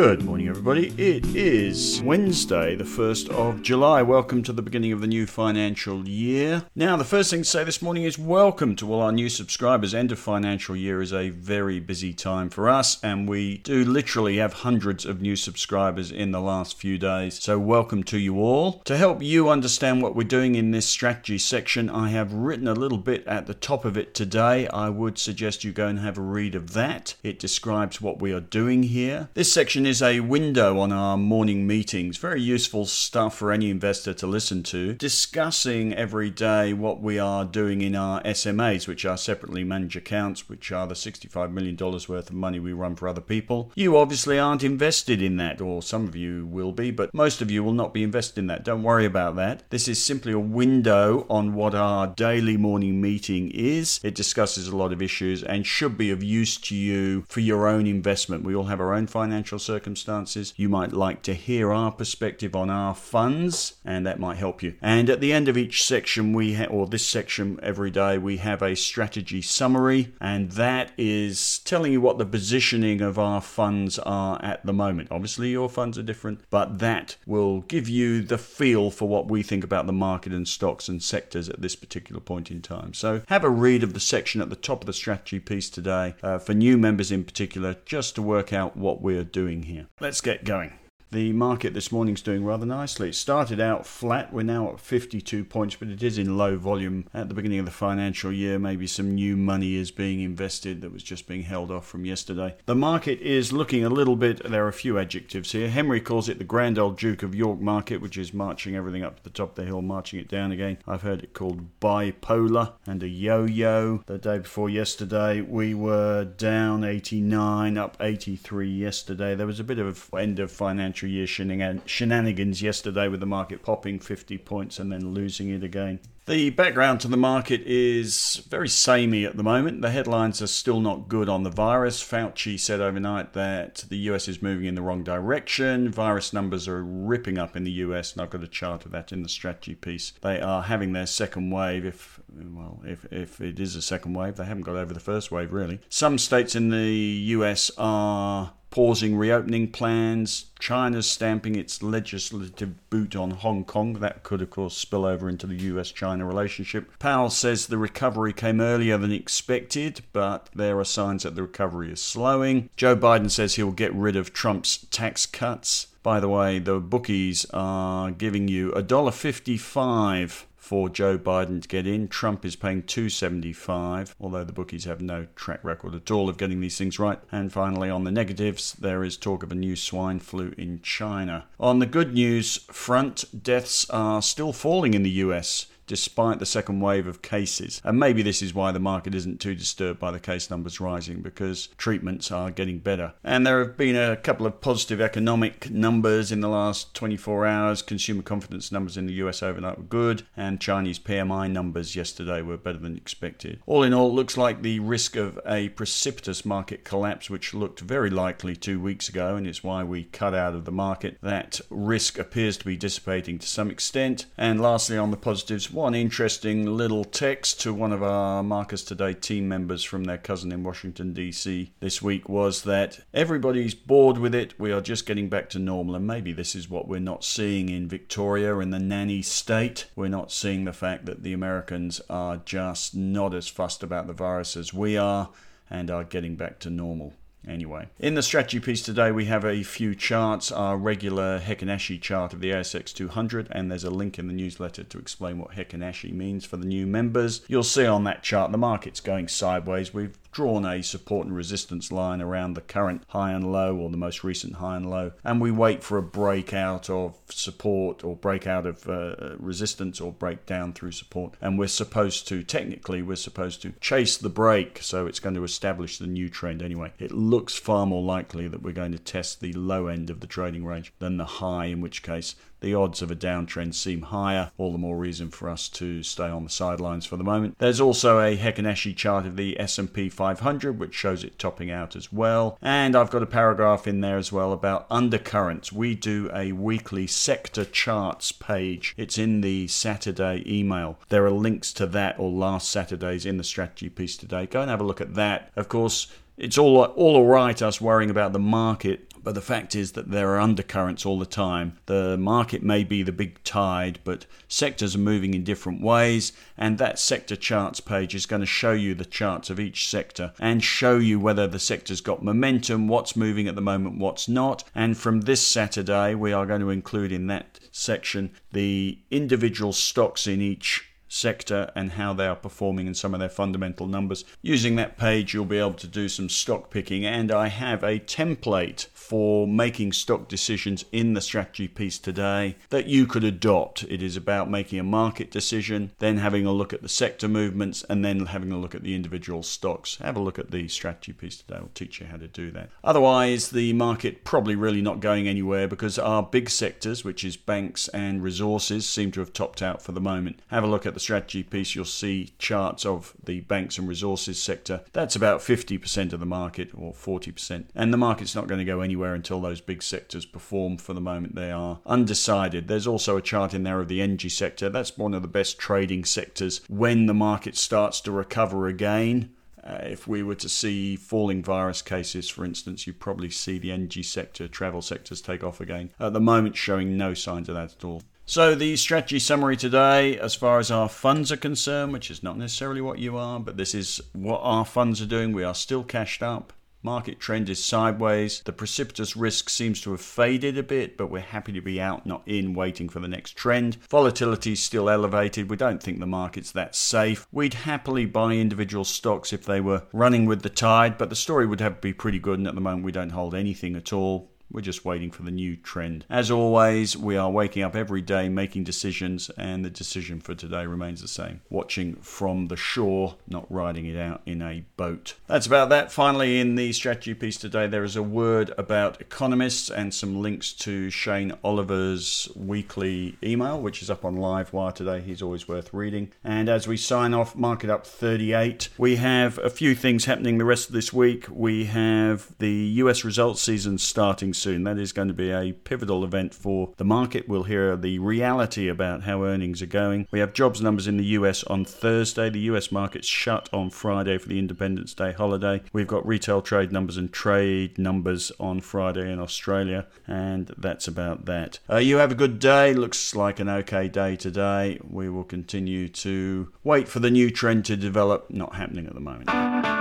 Good. morning, everybody. It is Wednesday, the 1st of July. Welcome to the beginning of the new financial year. Now, the first thing to say this morning is welcome to all our new subscribers. End of financial year is a very busy time for us, and we do literally have hundreds of new subscribers in the last few days. So, welcome to you all. To help you understand what we're doing in this strategy section, I have written a little bit at the top of it today. I would suggest you go and have a read of that. It describes what we are doing here. This section is a window on our morning meetings. Very useful stuff for any investor to listen to. Discussing every day what we are doing in our SMAs, which are separately managed accounts, which are the $65 million worth of money we run for other people. You obviously aren't invested in that, or some of you will be, but most of you will not be invested in that. Don't worry about that. This is simply a window on what our daily morning meeting is. It discusses a lot of issues and should be of use to you for your own investment. We all have our own financial circumstances You might like to hear our perspective on our funds, and that might help you. And at the end of each section, we ha- or this section every day, we have a strategy summary, and that is telling you what the positioning of our funds are at the moment. Obviously, your funds are different, but that will give you the feel for what we think about the market and stocks and sectors at this particular point in time. So, have a read of the section at the top of the strategy piece today uh, for new members in particular, just to work out what we're doing here here. Let's get going. The market this morning's doing rather nicely. It started out flat. We're now at 52 points, but it is in low volume at the beginning of the financial year. Maybe some new money is being invested that was just being held off from yesterday. The market is looking a little bit, there are a few adjectives here. Henry calls it the grand old Duke of York market, which is marching everything up to the top of the hill, marching it down again. I've heard it called bipolar and a yo yo. The day before yesterday, we were down 89, up 83 yesterday. There was a bit of end of financial year shenanigans yesterday with the market popping 50 points and then losing it again. The background to the market is very samey at the moment. The headlines are still not good on the virus. Fauci said overnight that the US is moving in the wrong direction. Virus numbers are ripping up in the US, and I've got a chart of that in the strategy piece. They are having their second wave, if well, if if it is a second wave, they haven't got over the first wave really. Some states in the US are pausing reopening plans. China's stamping its legislative boot on Hong Kong. That could, of course, spill over into the US China relationship. Powell says the recovery came earlier than expected, but there are signs that the recovery is slowing. Joe Biden says he'll get rid of Trump's tax cuts. By the way, the bookies are giving you $1.55 for Joe Biden to get in. Trump is paying 275, although the bookies have no track record at all of getting these things right. And finally, on the negatives, there is talk of a new swine flu in China. On the good news front, deaths are still falling in the US despite the second wave of cases. And maybe this is why the market isn't too disturbed by the case numbers rising because treatments are getting better. And there have been a couple of positive economic numbers in the last 24 hours. Consumer confidence numbers in the US overnight were good, and Chinese PMI numbers yesterday were better than expected. All in all, it looks like the risk of a precipitous market collapse, which looked very likely two weeks ago, and it's why we cut out of the market, that risk appears to be dissipating to some extent. And lastly, on the positives, one interesting little text to one of our Marcus Today team members from their cousin in Washington, D.C. this week was that everybody's bored with it. We are just getting back to normal. And maybe this is what we're not seeing in Victoria, in the nanny state. We're not seeing the fact that the Americans are just not as fussed about the virus as we are and are getting back to normal. Anyway, in the strategy piece today, we have a few charts, our regular Heikin Ashi chart of the ASX 200, and there's a link in the newsletter to explain what Heikin Ashi means for the new members. You'll see on that chart the market's going sideways. We've drawn a support and resistance line around the current high and low or the most recent high and low, and we wait for a breakout of support or breakout of uh, resistance or breakdown through support. And we're supposed to, technically, we're supposed to chase the break, so it's going to establish the new trend anyway. It looks far more likely that we're going to test the low end of the trading range than the high, in which case the odds of a downtrend seem higher. All the more reason for us to stay on the sidelines for the moment. There's also a Heikin Ashi chart of the S&P 500, which shows it topping out as well. And I've got a paragraph in there as well about undercurrents. We do a weekly sector charts page. It's in the Saturday email. There are links to that or last Saturday's in the strategy piece today. Go and have a look at that. Of course, it's all all right us worrying about the market But the fact is that there are undercurrents all the time. The market may be the big tide, but sectors are moving in different ways, and that sector charts page is going to show you the charts of each sector and show you whether the sector's got momentum, what's moving at the moment, what's not. And from this Saturday, we are going to include in that section the individual stocks in each sector and how they are performing and some of their fundamental numbers. Using that page, you'll be able to do some stock picking, and I have a template for making stock decisions in the strategy piece today that you could adopt. It is about making a market decision, then having a look at the sector movements, and then having a look at the individual stocks. Have a look at the strategy piece today, I'll teach you how to do that. Otherwise, the market probably really not going anywhere because our big sectors, which is banks and resources, seem to have topped out for the moment. Have a look at the strategy piece, you'll see charts of the banks and resources sector. That's about 50% of the market or 40%. And the market's not going to go anywhere until those big sectors perform. For the moment, they are undecided. There's also a chart in there of the energy sector. That's one of the best trading sectors when the market starts to recover again. Uh, if we were to see falling virus cases, for instance, you'd probably see the energy sector, travel sectors take off again. At the moment, showing no signs of that at all. So, the strategy summary today, as far as our funds are concerned, which is not necessarily what you are, but this is what our funds are doing. We are still cashed up. Market trend is sideways. The precipitous risk seems to have faded a bit, but we're happy to be out, not in, waiting for the next trend. Volatility is still elevated. We don't think the market's that safe. We'd happily buy individual stocks if they were running with the tide, but the story would have to be pretty good, and at the moment we don't hold anything at all. We're just waiting for the new trend. As always, we are waking up every day making decisions, and the decision for today remains the same watching from the shore, not riding it out in a boat. That's about that. Finally, in the strategy piece today, there is a word about economists and some links to Shane Oliver's weekly email, which is up on Livewire today. He's always worth reading. And as we sign off, market up 38. We have a few things happening the rest of this week. We have the US results season starting soon. That is going to be a pivotal event for the market. We'll hear the reality about how earnings are going. We have jobs numbers in the US on Thursday. The US market's shut on Friday for the Independence Day holiday. We've got retail trade numbers and trade numbers on Friday in Australia, and that's about that. Uh, you have a good day. Looks like an okay day today. We will continue to wait for the new trend to develop. Not happening at the moment.